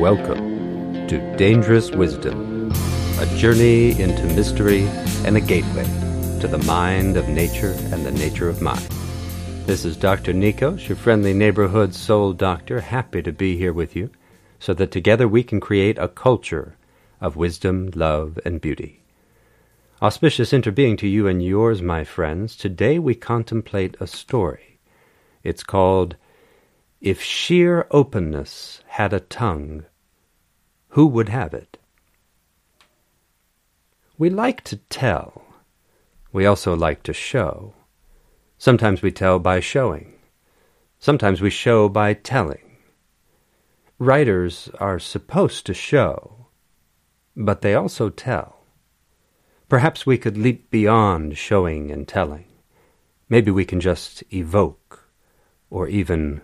Welcome to Dangerous Wisdom, a journey into mystery and a gateway to the mind of nature and the nature of mind. This is Dr. Nikos, your friendly neighborhood soul doctor, happy to be here with you so that together we can create a culture of wisdom, love, and beauty. Auspicious interbeing to you and yours, my friends, today we contemplate a story. It's called If Sheer Openness Had a Tongue, Who Would Have It? We like to tell. We also like to show. Sometimes we tell by showing. Sometimes we show by telling. Writers are supposed to show, but they also tell. Perhaps we could leap beyond showing and telling. Maybe we can just evoke or even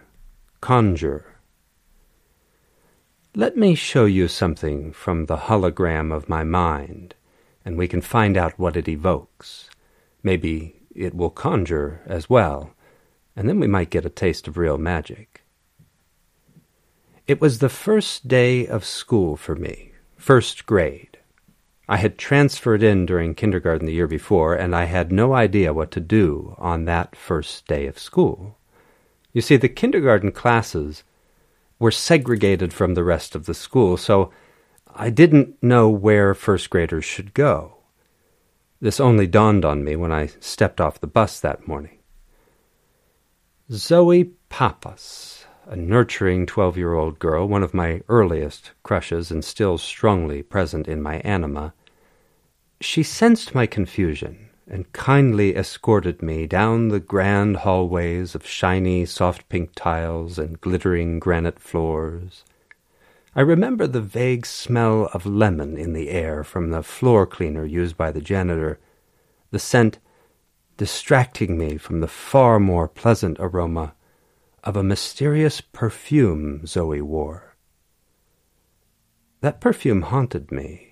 conjure. Let me show you something from the hologram of my mind, and we can find out what it evokes. Maybe it will conjure as well, and then we might get a taste of real magic. It was the first day of school for me, first grade. I had transferred in during kindergarten the year before, and I had no idea what to do on that first day of school. You see, the kindergarten classes were segregated from the rest of the school, so I didn't know where first graders should go. This only dawned on me when I stepped off the bus that morning. Zoe Pappas a nurturing twelve year old girl, one of my earliest crushes and still strongly present in my anima, she sensed my confusion and kindly escorted me down the grand hallways of shiny soft pink tiles and glittering granite floors. I remember the vague smell of lemon in the air from the floor cleaner used by the janitor, the scent distracting me from the far more pleasant aroma of a mysterious perfume Zoe wore. That perfume haunted me.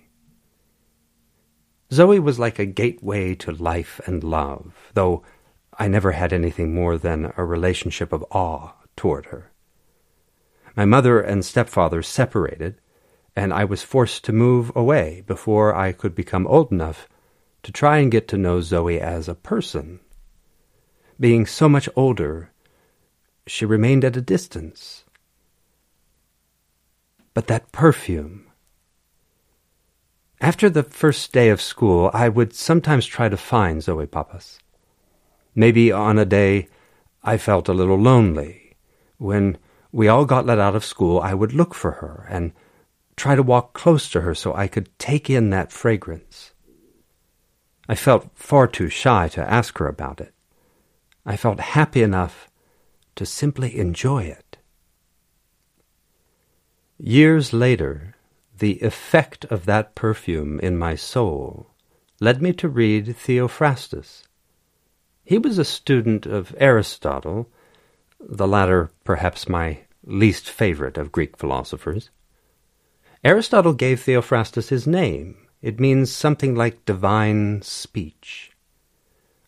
Zoe was like a gateway to life and love, though I never had anything more than a relationship of awe toward her. My mother and stepfather separated, and I was forced to move away before I could become old enough to try and get to know Zoe as a person. Being so much older she remained at a distance. But that perfume. After the first day of school, I would sometimes try to find Zoe Pappas. Maybe on a day I felt a little lonely. When we all got let out of school, I would look for her and try to walk close to her so I could take in that fragrance. I felt far too shy to ask her about it. I felt happy enough to simply enjoy it. Years later, the effect of that perfume in my soul led me to read Theophrastus. He was a student of Aristotle, the latter perhaps my least favorite of Greek philosophers. Aristotle gave Theophrastus his name. It means something like divine speech.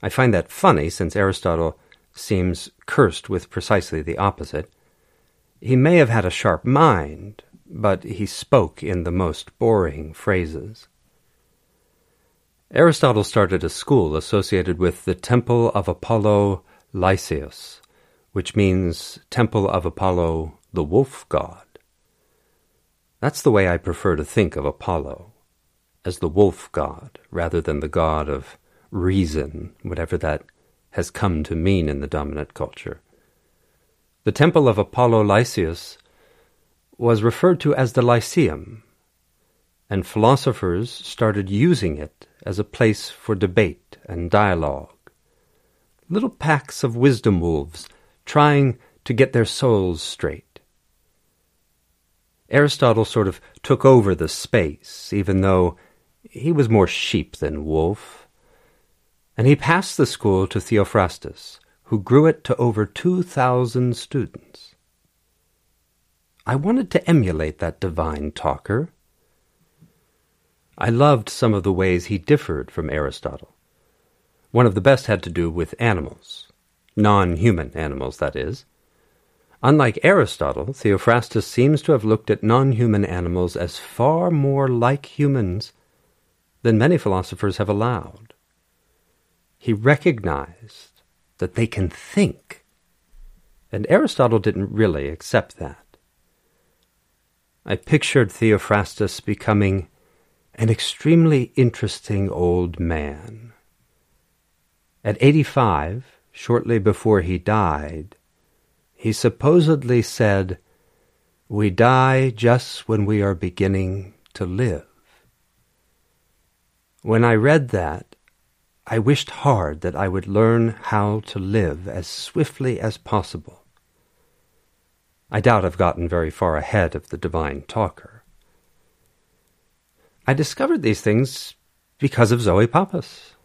I find that funny since Aristotle seems cursed with precisely the opposite. He may have had a sharp mind, but he spoke in the most boring phrases. Aristotle started a school associated with the Temple of Apollo Lykeios, which means Temple of Apollo, the wolf god. That's the way I prefer to think of Apollo, as the wolf god, rather than the god of reason, whatever that has come to mean in the dominant culture. The temple of Apollo Lykeios was referred to as the Lyceum, and philosophers started using it as a place for debate and dialogue. Little packs of wisdom wolves trying to get their souls straight. Aristotle sort of took over the space, even though he was more sheep than wolf and he passed the school to Theophrastus, who grew it to over 2,000 students. I wanted to emulate that divine talker. I loved some of the ways he differed from Aristotle. One of the best had to do with animals, non human animals, that is. Unlike Aristotle, Theophrastus seems to have looked at non human animals as far more like humans than many philosophers have allowed. He recognized that they can think, and Aristotle didn't really accept that. I pictured Theophrastus becoming an extremely interesting old man. At 85, shortly before he died, he supposedly said, We die just when we are beginning to live. When I read that, I wished hard that I would learn how to live as swiftly as possible. I doubt I've gotten very far ahead of the divine talker. I discovered these things because of Zoe Pappas.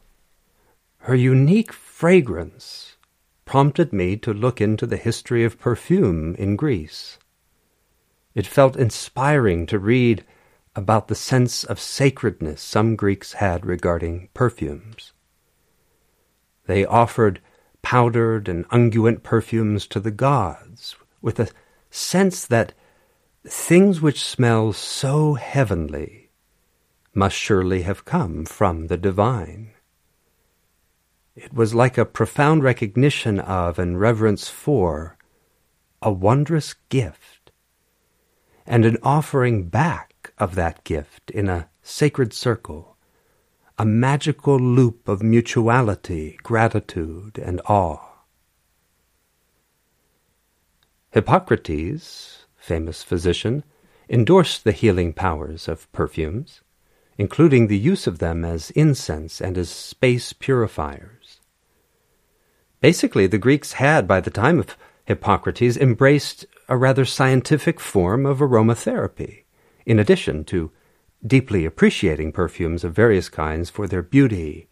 Her unique fragrance prompted me to look into the history of perfume in Greece. It felt inspiring to read about the sense of sacredness some Greeks had regarding perfumes. They offered powdered and unguent perfumes to the gods with a sense that things which smell so heavenly must surely have come from the divine. It was like a profound recognition of and reverence for a wondrous gift, and an offering back of that gift in a sacred circle, a magical loop of mutuality, gratitude, and awe. Hippocrates, famous physician, endorsed the healing powers of perfumes, including the use of them as incense and as space purifiers. Basically, the Greeks had, by the time of Hippocrates, embraced a rather scientific form of aromatherapy, in addition to deeply appreciating perfumes of various kinds for their beauty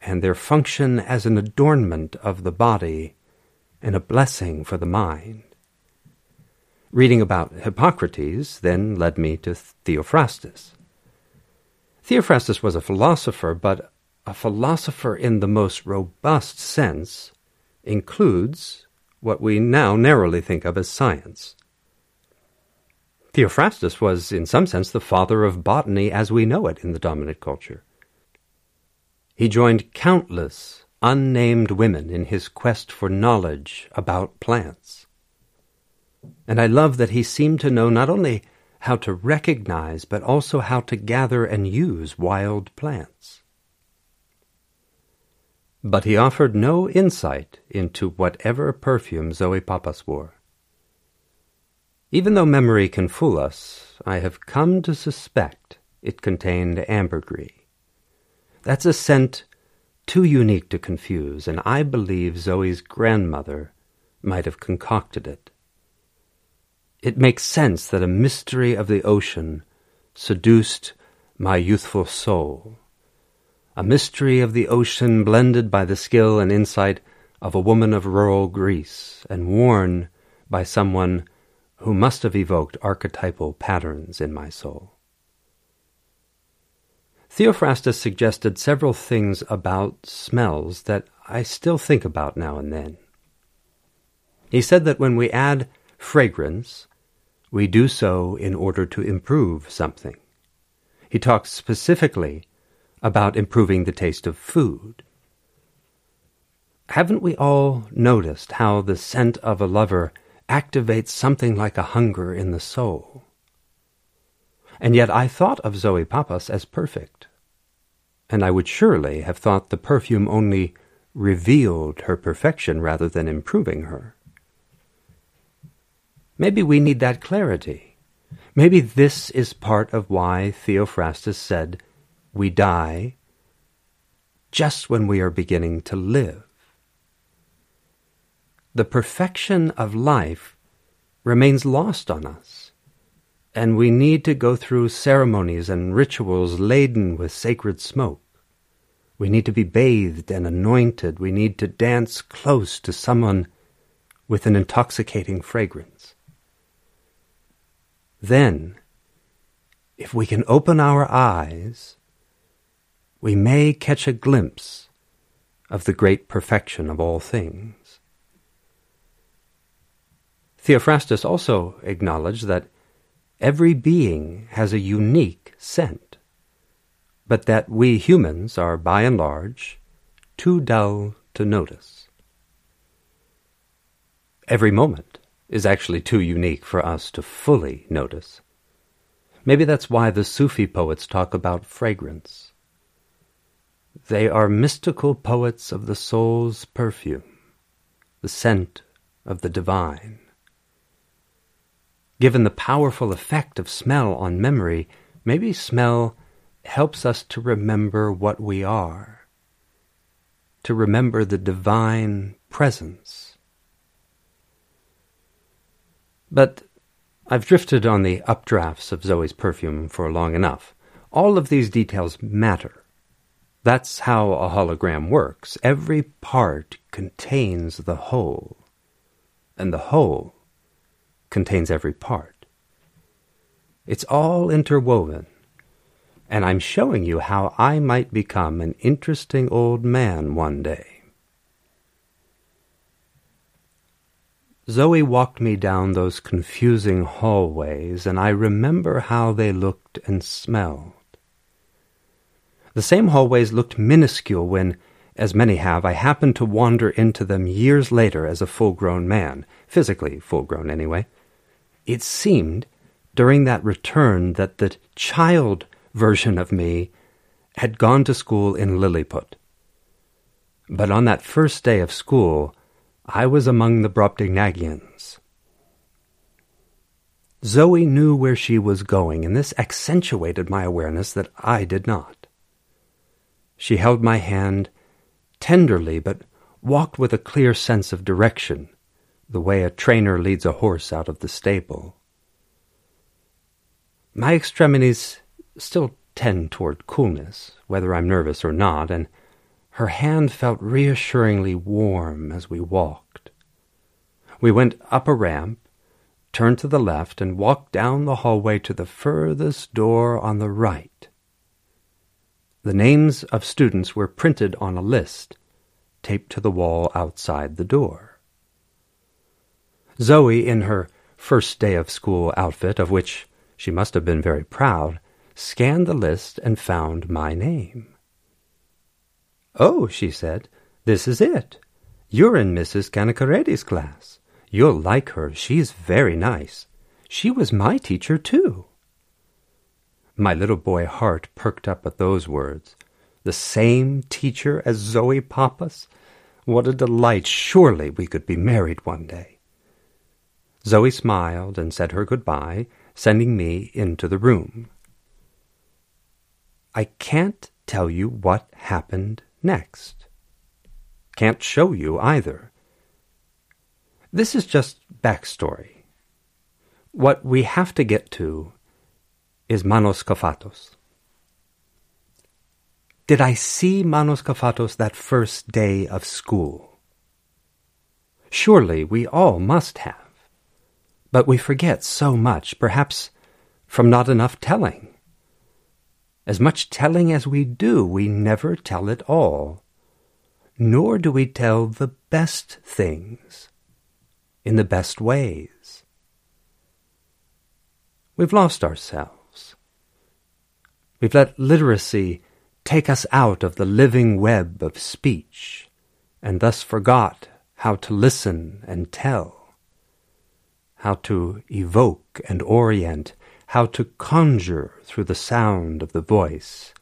and their function as an adornment of the body and a blessing for the mind. Reading about Hippocrates then led me to Theophrastus. Theophrastus was a philosopher, but a philosopher in the most robust sense includes what we now narrowly think of as science. Theophrastus was, in some sense, the father of botany as we know it in the dominant culture. He joined countless unnamed women in his quest for knowledge about plants. And I love that he seemed to know not only how to recognize, but also how to gather and use wild plants. But he offered no insight into whatever perfume Zoe Pappas wore. Even though memory can fool us, I have come to suspect it contained ambergris. That's a scent too unique to confuse, and I believe Zoe's grandmother might have concocted it. It makes sense that a mystery of the ocean seduced my youthful soul. A mystery of the ocean blended by the skill and insight of a woman of rural Greece and worn by someone who must have evoked archetypal patterns in my soul. Theophrastus suggested several things about smells that I still think about now and then. He said that when we add fragrance we do so in order to improve something. He talks specifically about improving the taste of food. Haven't we all noticed how the scent of a lover activates something like a hunger in the soul? And yet I thought of Zoe Pappas as perfect, and I would surely have thought the perfume only revealed her perfection rather than improving her. Maybe we need that clarity. Maybe this is part of why Theophrastus said, We die just when we are beginning to live. The perfection of life remains lost on us, and we need to go through ceremonies and rituals laden with sacred smoke. We need to be bathed and anointed. We need to dance close to someone with an intoxicating fragrance. Then, if we can open our eyes, we may catch a glimpse of the great perfection of all things. Theophrastus also acknowledged that every being has a unique scent, but that we humans are, by and large, too dull to notice. Every moment is actually too unique for us to fully notice. Maybe that's why the Sufi poets talk about fragrance. They are mystical poets of the soul's perfume, the scent of the divine. Given the powerful effect of smell on memory, maybe smell helps us to remember what we are, to remember the divine presence. But I've drifted on the updrafts of Zoe's perfume for long enough. All of these details matter. That's how a hologram works. Every part contains the whole, and the whole contains every part. It's all interwoven, and I'm showing you how I might become an interesting old man one day. Zoe walked me down those confusing hallways, and I remember how they looked and smelled. The same hallways looked minuscule when, as many have, I happened to wander into them years later as a full grown man, physically full grown anyway. It seemed, during that return, that the child version of me had gone to school in Lilliput. But on that first day of school, I was among the Brobdingnagians. Zoe knew where she was going, and this accentuated my awareness that I did not. She held my hand tenderly, but walked with a clear sense of direction, the way a trainer leads a horse out of the stable. My extremities still tend toward coolness, whether I'm nervous or not, and her hand felt reassuringly warm as we walked. We went up a ramp, turned to the left, and walked down the hallway to the furthest door on the right. The names of students were printed on a list, taped to the wall outside the door. Zoe, in her first day of school outfit, of which she must have been very proud, scanned the list and found my name. Oh, she said, this is it. You're in Mrs. Canacaredi's class. You'll like her. She's very nice. She was my teacher, too. My little boy heart perked up at those words. The same teacher as Zoe Pappas? What a delight. Surely we could be married one day. Zoe smiled and said her goodbye, sending me into the room. I can't tell you what happened next. Can't show you either. This is just backstory. What we have to get to is Manos Kafatos. Did I see Manos Kafatos that first day of school? Surely we all must have. But we forget so much, perhaps from not enough telling. As much telling as we do, we never tell it all. Nor do we tell the best things in the best ways. We've lost ourselves. We've let literacy take us out of the living web of speech, and thus forgot how to listen and tell, how to evoke and orient how to conjure through the sound of the voice,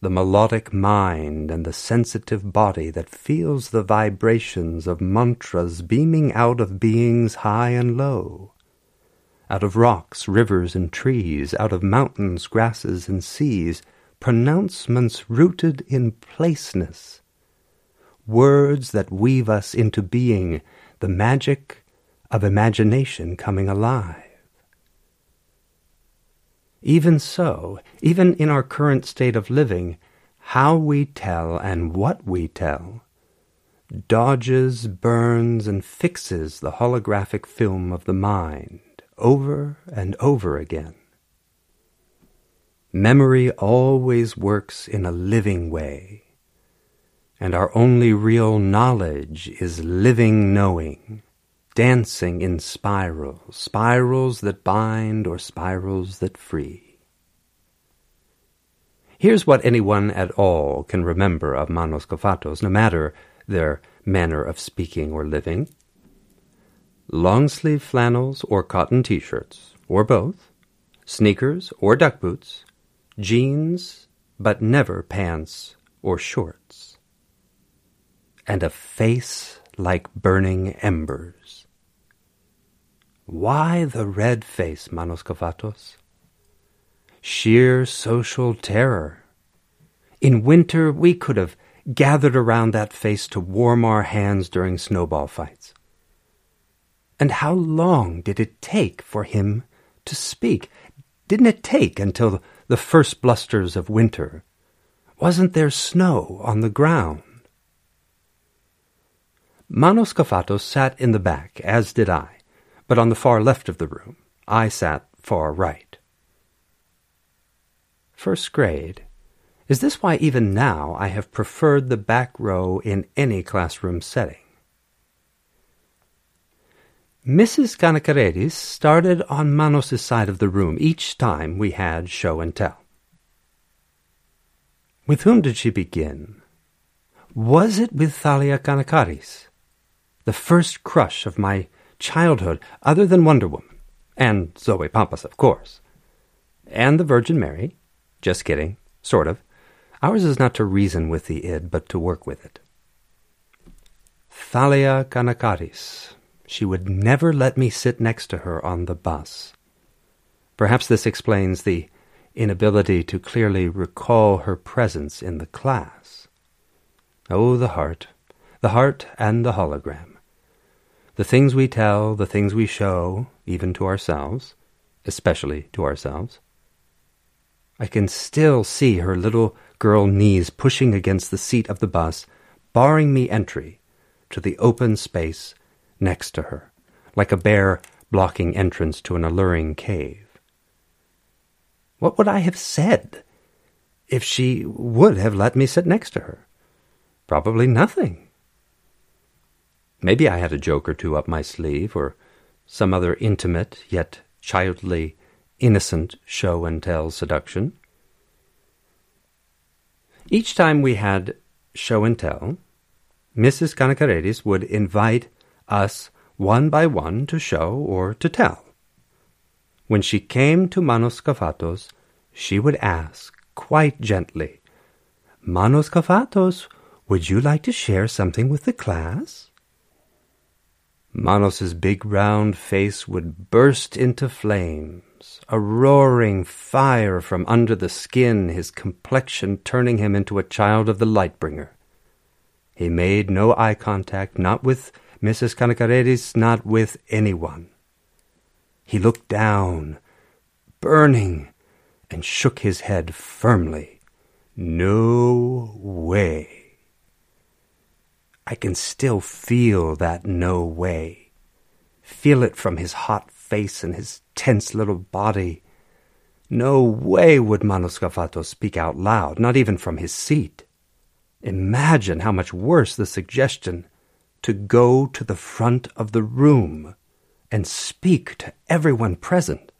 the melodic mind and the sensitive body that feels the vibrations of mantras beaming out of beings high and low, out of rocks, rivers, and trees, out of mountains, grasses, and seas, pronouncements rooted in placeness, words that weave us into being, the magic of imagination coming alive. Even so, even in our current state of living, how we tell and what we tell dodges, burns, and fixes the holographic film of the mind over and over again. Memory always works in a living way, and our only real knowledge is living knowing, dancing in spirals, spirals that bind or spirals that free. Here's what anyone at all can remember of Manos Kafatos, no matter their manner of speaking or living. Long sleeve flannels or cotton t shirts, or both, sneakers or duck boots, jeans, but never pants or shorts, and a face like burning embers. Why the red face, Manos Kafatos? Sheer social terror. In winter, we could have gathered around that face to warm our hands during snowball fights. And how long did it take for him to speak? Didn't it take until the first blusters of winter? Wasn't there snow on the ground? Manos Kafatos sat in the back, as did I, but on the far left of the room. I sat far right. First grade. Is this why even now I have preferred the back row in any classroom setting? Mrs. Kanakaredis started on Manos's side of the room each time we had show and tell. With whom did she begin? Was it with Thalia Kanakaris, the first crush of my childhood, other than Wonder Woman, and Zoe Pappas, of course, and the Virgin Mary? Just kidding, sort of. Ours is not to reason with the id, but to work with it. Thalia Kanakaris. She would never let me sit next to her on the bus. Perhaps this explains the inability to clearly recall her presence in the class. Oh, the heart, the heart and the hologram. The things we tell, the things we show, even to ourselves, especially to ourselves. I can still see her little girl knees pushing against the seat of the bus, barring me entry to the open space next to her, like a bear blocking entrance to an alluring cave. What would I have said if she would have let me sit next to her? Probably nothing. Maybe I had a joke or two up my sleeve, or some other intimate yet childly, innocent show and tell seduction. Each time we had show and tell, Mrs. Kanakaredis would invite us one by one to show or to tell. When she came to Manos Kafatos, she would ask, quite gently, Manos Kafatos, would you like to share something with the class? Manos's big round face would burst into flames, a roaring fire from under the skin, his complexion turning him into a child of the light bringer. He made no eye contact, not with Mrs. Kanakaredis, not with anyone. He looked down, burning, and shook his head firmly. No way. I can still feel that no way. Feel it from his hot face and his tense little body. No way would Manos Kafatos speak out loud, not even from his seat. Imagine how much worse the suggestion to go to the front of the room and speak to everyone present.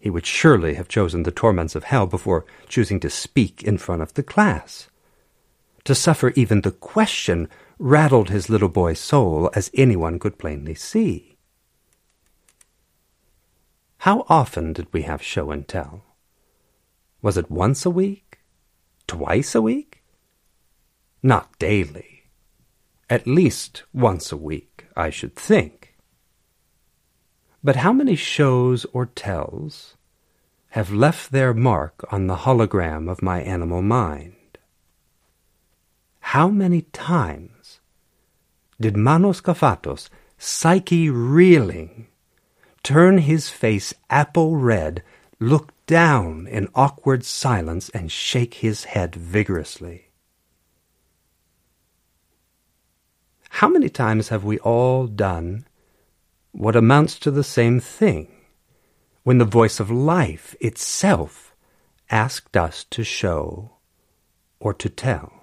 He would surely have chosen the torments of hell before choosing to speak in front of the class. To suffer even the question rattled his little boy's soul, as anyone could plainly see. How often did we have show and tell? Was it once a week? Twice a week? Not daily. At least once a week, I should think. But how many shows or tells have left their mark on the hologram of my animal mind? How many times did Manos Kafatos, psyche reeling, turn his face apple red, look down in awkward silence, and shake his head vigorously? How many times have we all done what amounts to the same thing, when the voice of life itself asked us to show or to tell.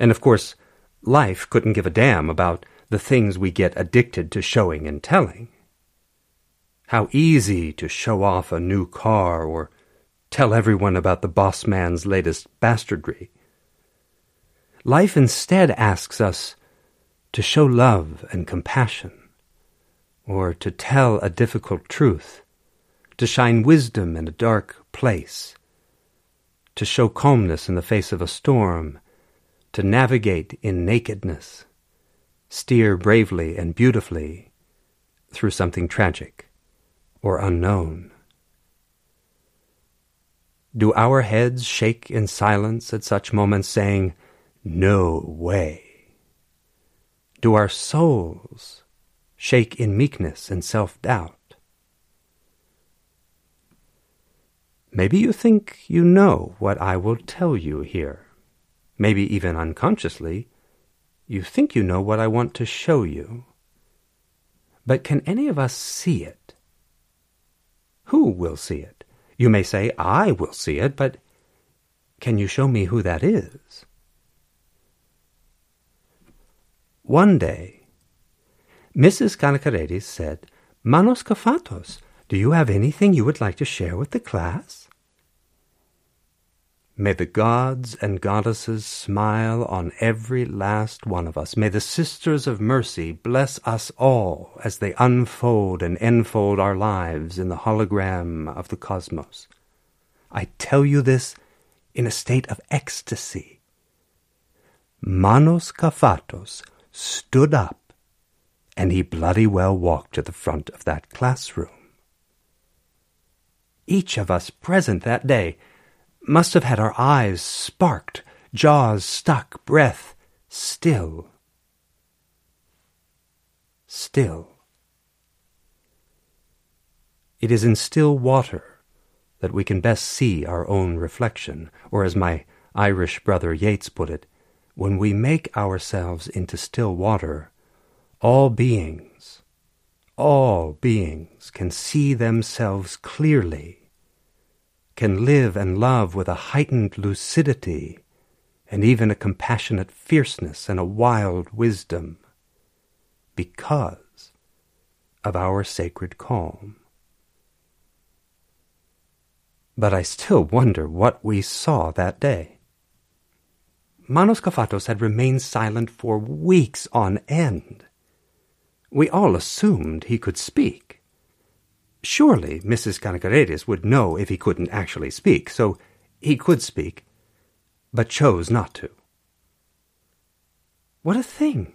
And of course, life couldn't give a damn about the things we get addicted to showing and telling. How easy to show off a new car or tell everyone about the boss man's latest bastardry. Life instead asks us to show love and compassion, or to tell a difficult truth, to shine wisdom in a dark place, to show calmness in the face of a storm, to navigate in nakedness, steer bravely and beautifully through something tragic or unknown. Do our heads shake in silence at such moments, saying, No way? Do our souls shake in meekness and self doubt? Maybe you think you know what I will tell you here. Maybe even unconsciously, you think you know what I want to show you. But can any of us see it? Who will see it? You may say, I will see it, but can you show me who that is? One day, Mrs. Kanakeredes said, Manos Kafatos, do you have anything you would like to share with the class? May the gods and goddesses smile on every last one of us. May the sisters of mercy bless us all as they unfold and enfold our lives in the hologram of the cosmos. I tell you this in a state of ecstasy. Manos Kafatos stood up, and he bloody well walked to the front of that classroom. Each of us present that day must have had our eyes sparked, jaws stuck, breath still. Still. It is in still water that we can best see our own reflection, or as my Irish brother Yeats put it, when we make ourselves into still water, all beings, all beings can see themselves clearly, can live and love with a heightened lucidity, and even a compassionate fierceness and a wild wisdom, because of our sacred calm. But I still wonder what we saw that day. Manos Kafatos had remained silent for weeks on end. We all assumed he could speak. Surely Mrs. Kanakeredes would know if he couldn't actually speak, so he could speak, but chose not to. What a thing!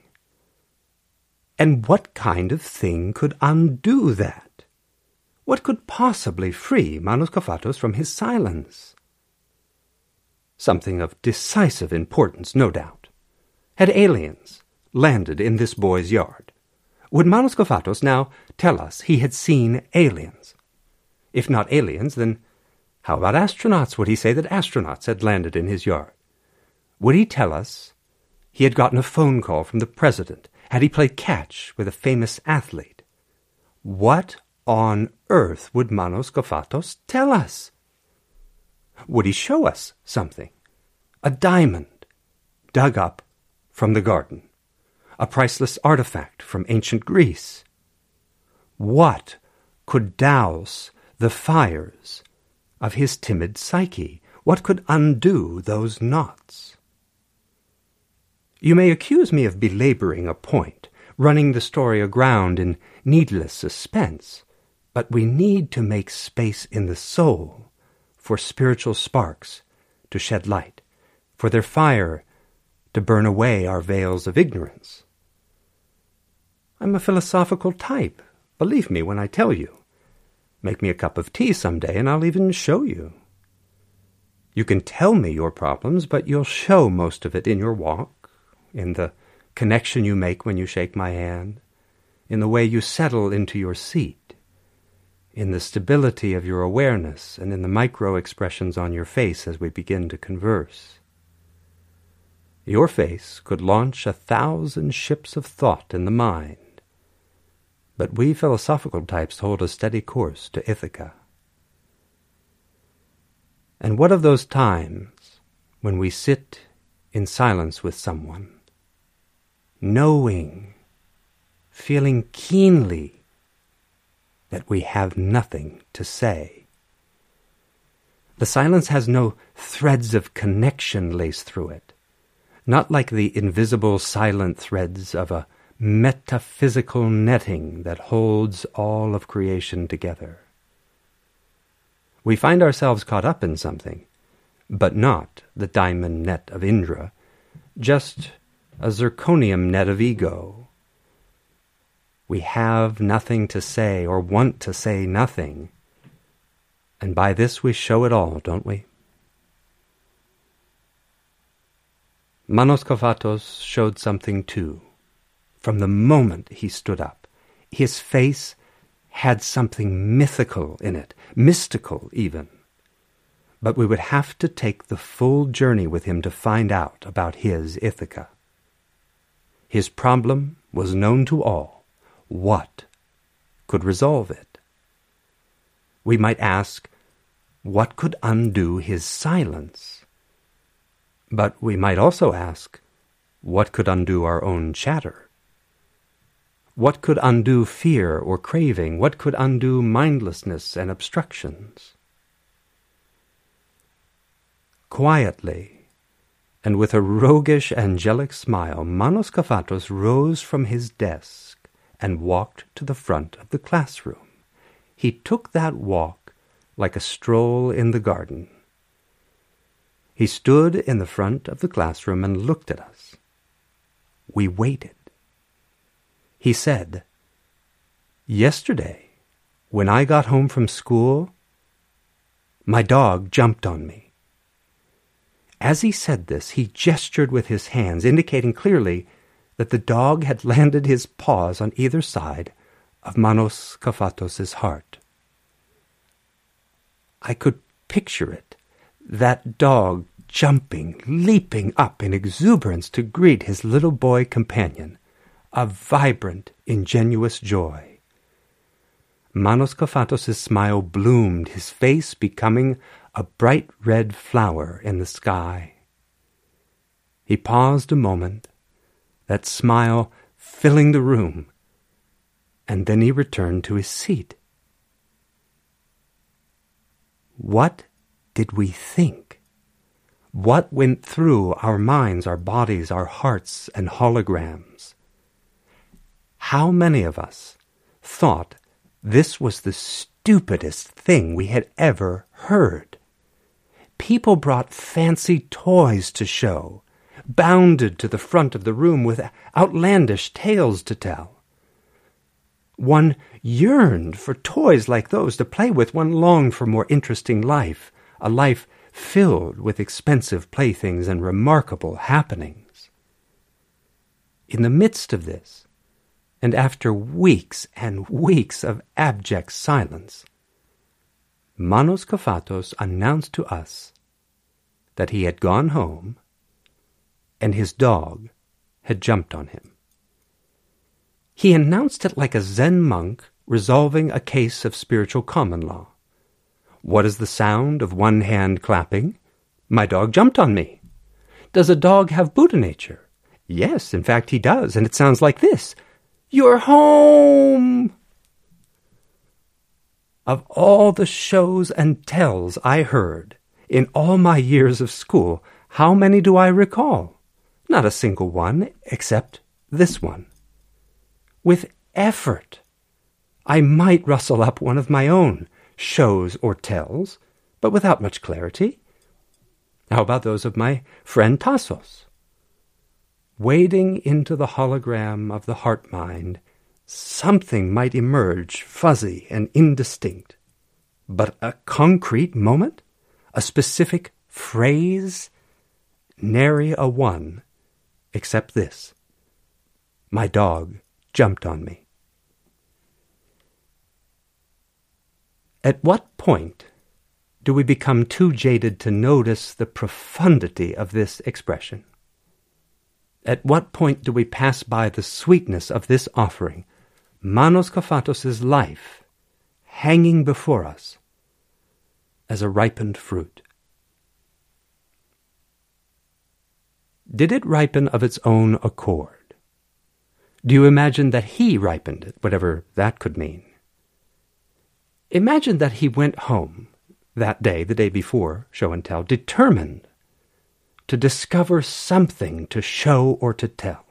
And what kind of thing could undo that? What could possibly free Manos Kafatos from his silence? Something of decisive importance, no doubt. Had aliens landed in this boy's yard? Would Manos Kafatos now tell us he had seen aliens? If not aliens, then how about astronauts? Would he say that astronauts had landed in his yard? Would he tell us he had gotten a phone call from the president? Had he played catch with a famous athlete? What on earth would Manos Kafatos tell us? Would he show us something? A diamond dug up from the garden, a priceless artifact from ancient Greece. What could douse the fires of his timid psyche? What could undo those knots? You may accuse me of belaboring a point, running the story aground in needless suspense, but we need to make space in the soul for spiritual sparks to shed light, for their fire to burn away our veils of ignorance. I'm a philosophical type, believe me when I tell you. Make me a cup of tea some day, and I'll even show you. You can tell me your problems, but you'll show most of it in your walk, in the connection you make when you shake my hand, in the way you settle into your seat in the stability of your awareness and in the micro expressions on your face as we begin to converse. Your face could launch a thousand ships of thought in the mind, but we philosophical types hold a steady course to Ithaca. And what of those times when we sit in silence with someone, knowing feeling keenly that we have nothing to say. The silence has no threads of connection laced through it, not like the invisible silent threads of a metaphysical netting that holds all of creation together. We find ourselves caught up in something, but not the diamond net of Indra, just a zirconium net of ego. We have nothing to say or want to say nothing, and by this we show it all, don't we? Manos Kafatos showed something too. From the moment he stood up, his face had something mythical in it, mystical even. But we would have to take the full journey with him to find out about his Ithaca. His problem was known to all. What could resolve it? We might ask, what could undo his silence? But we might also ask, what could undo our own chatter? What could undo fear or craving? What could undo mindlessness and obstructions? Quietly, and with a roguish angelic smile, Manos Kafatos rose from his desk and walked to the front of the classroom. He took that walk like a stroll in the garden. He stood in the front of the classroom and looked at us. We waited. He said, Yesterday, when I got home from school, my dog jumped on me. As he said this, he gestured with his hands, indicating clearly that the dog had landed his paws on either side of Manos Kafatos's heart. I could picture it, that dog jumping, leaping up in exuberance to greet his little boy companion, a vibrant, ingenuous joy. Manos Kafatos's smile bloomed, his face becoming a bright red flower in the sky. He paused a moment, that smile filling the room, and then he returned to his seat. What did we think? What went through our minds, our bodies, our hearts, and holograms? How many of us thought this was the stupidest thing we had ever heard? People brought fancy toys to show, bounded to the front of the room with outlandish tales to tell. One yearned for toys like those to play with. One longed for more interesting life, a life filled with expensive playthings and remarkable happenings. In the midst of this, and after weeks and weeks of abject silence, Manos Kafatos announced to us that he had gone home and his dog had jumped on him. He announced it like a Zen monk resolving a case of spiritual common law. What is the sound of one hand clapping? My dog jumped on me. Does a dog have Buddha nature? Yes, in fact, he does, and it sounds like this You're home! Of all the shows and tells I heard in all my years of school, how many do I recall? Not a single one, except this one with effort. I might rustle up one of my own shows or tells, but without much clarity. How about those of my friend Tassos? Wading into the hologram of the heart mind, something might emerge fuzzy and indistinct. But a concrete moment? A specific phrase? Nary a one, except this. My dog jumped on me. At what point do we become too jaded to notice the profundity of this expression? At what point do we pass by the sweetness of this offering, Manos Kafatos's life, hanging before us as a ripened fruit? Did it ripen of its own accord? Do you imagine that he ripened it, whatever that could mean? Imagine that he went home that day, the day before, show and tell, determined to discover something to show or to tell.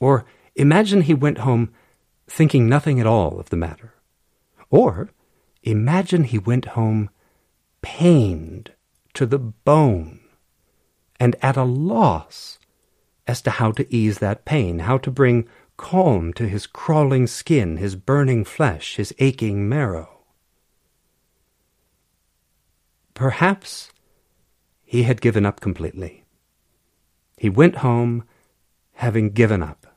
Or imagine he went home thinking nothing at all of the matter. Or imagine he went home pained to the bone and at a loss as to how to ease that pain, how to bring calm to his crawling skin, his burning flesh, his aching marrow. Perhaps he had given up completely. He went home having given up.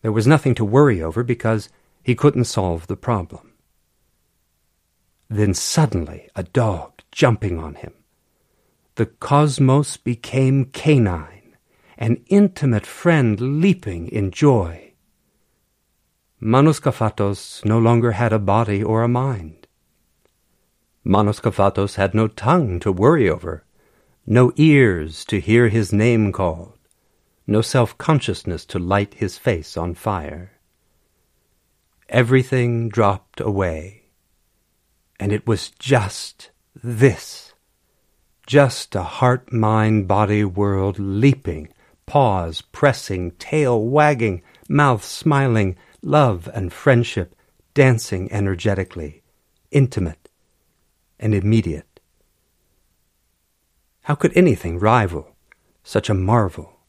There was nothing to worry over because he couldn't solve the problem. Then suddenly a dog jumping on him. The cosmos became canine, an intimate friend leaping in joy. Manos Kafatos no longer had a body or a mind. Manos Kafatos had no tongue to worry over, no ears to hear his name called, no self-consciousness to light his face on fire. Everything dropped away, and it was just this, just a heart-mind-body world leaping, paws pressing, tail wagging, mouth smiling, love and friendship dancing energetically, intimate, and immediate. How could anything rival such a marvel?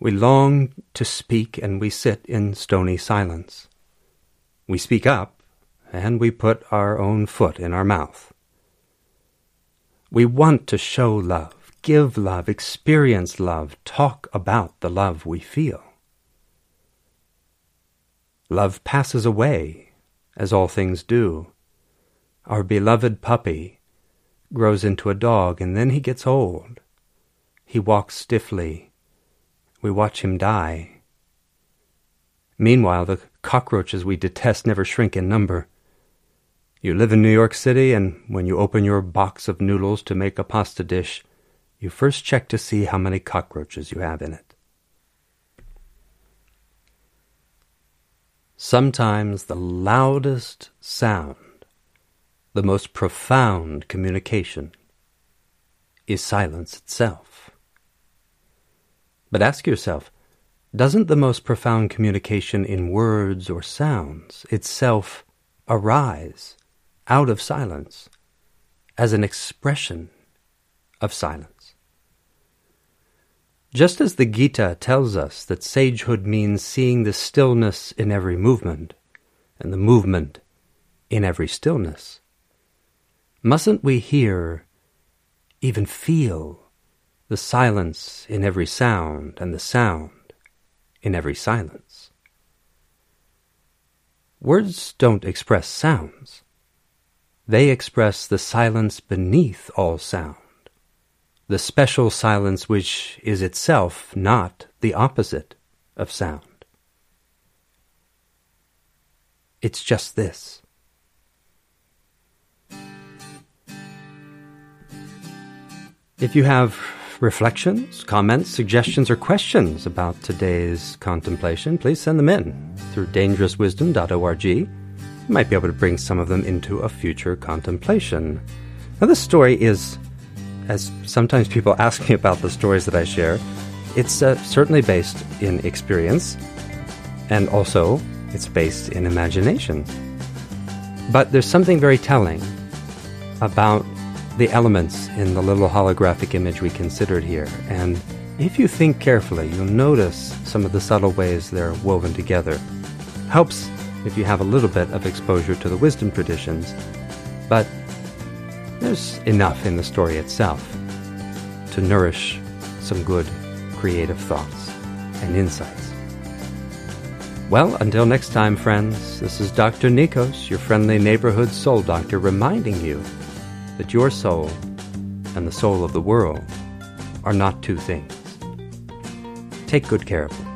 We long to speak, and we sit in stony silence. We speak up, and we put our own foot in our mouth. We want to show love, give love, experience love, talk about the love we feel. Love passes away as all things do. Our beloved puppy grows into a dog, and then he gets old. He walks stiffly. We watch him die. Meanwhile, the cockroaches we detest never shrink in number. You live in New York City, and when you open your box of noodles to make a pasta dish, you first check to see how many cockroaches you have in it. Sometimes the loudest sound, the most profound communication, is silence itself. But ask yourself, doesn't the most profound communication in words or sounds itself arise out of silence as an expression of silence? Just as the Gita tells us that sagehood means seeing the stillness in every movement, and the movement in every stillness, mustn't we hear, even feel, the silence in every sound and the sound in every silence? Words don't express sounds. They express the silence beneath all sound the special silence which is itself not the opposite of sound. It's just this. If you have reflections, comments, suggestions, or questions about today's contemplation, please send them in through dangerouswisdom.org. You might be able to bring some of them into a future contemplation. Now, this story is as sometimes people ask me about the stories that I share, it's uh, certainly based in experience, and also it's based in imagination. But there's something very telling about the elements in the little holographic image we considered here. And if you think carefully, you'll notice some of the subtle ways they're woven together. Helps if you have a little bit of exposure to the wisdom traditions, but there's enough in the story itself to nourish some good creative thoughts and insights. Well, until next time, friends, this is Dr. Nikos, your friendly neighborhood soul doctor, reminding you that your soul and the soul of the world are not two things. Take good care of them.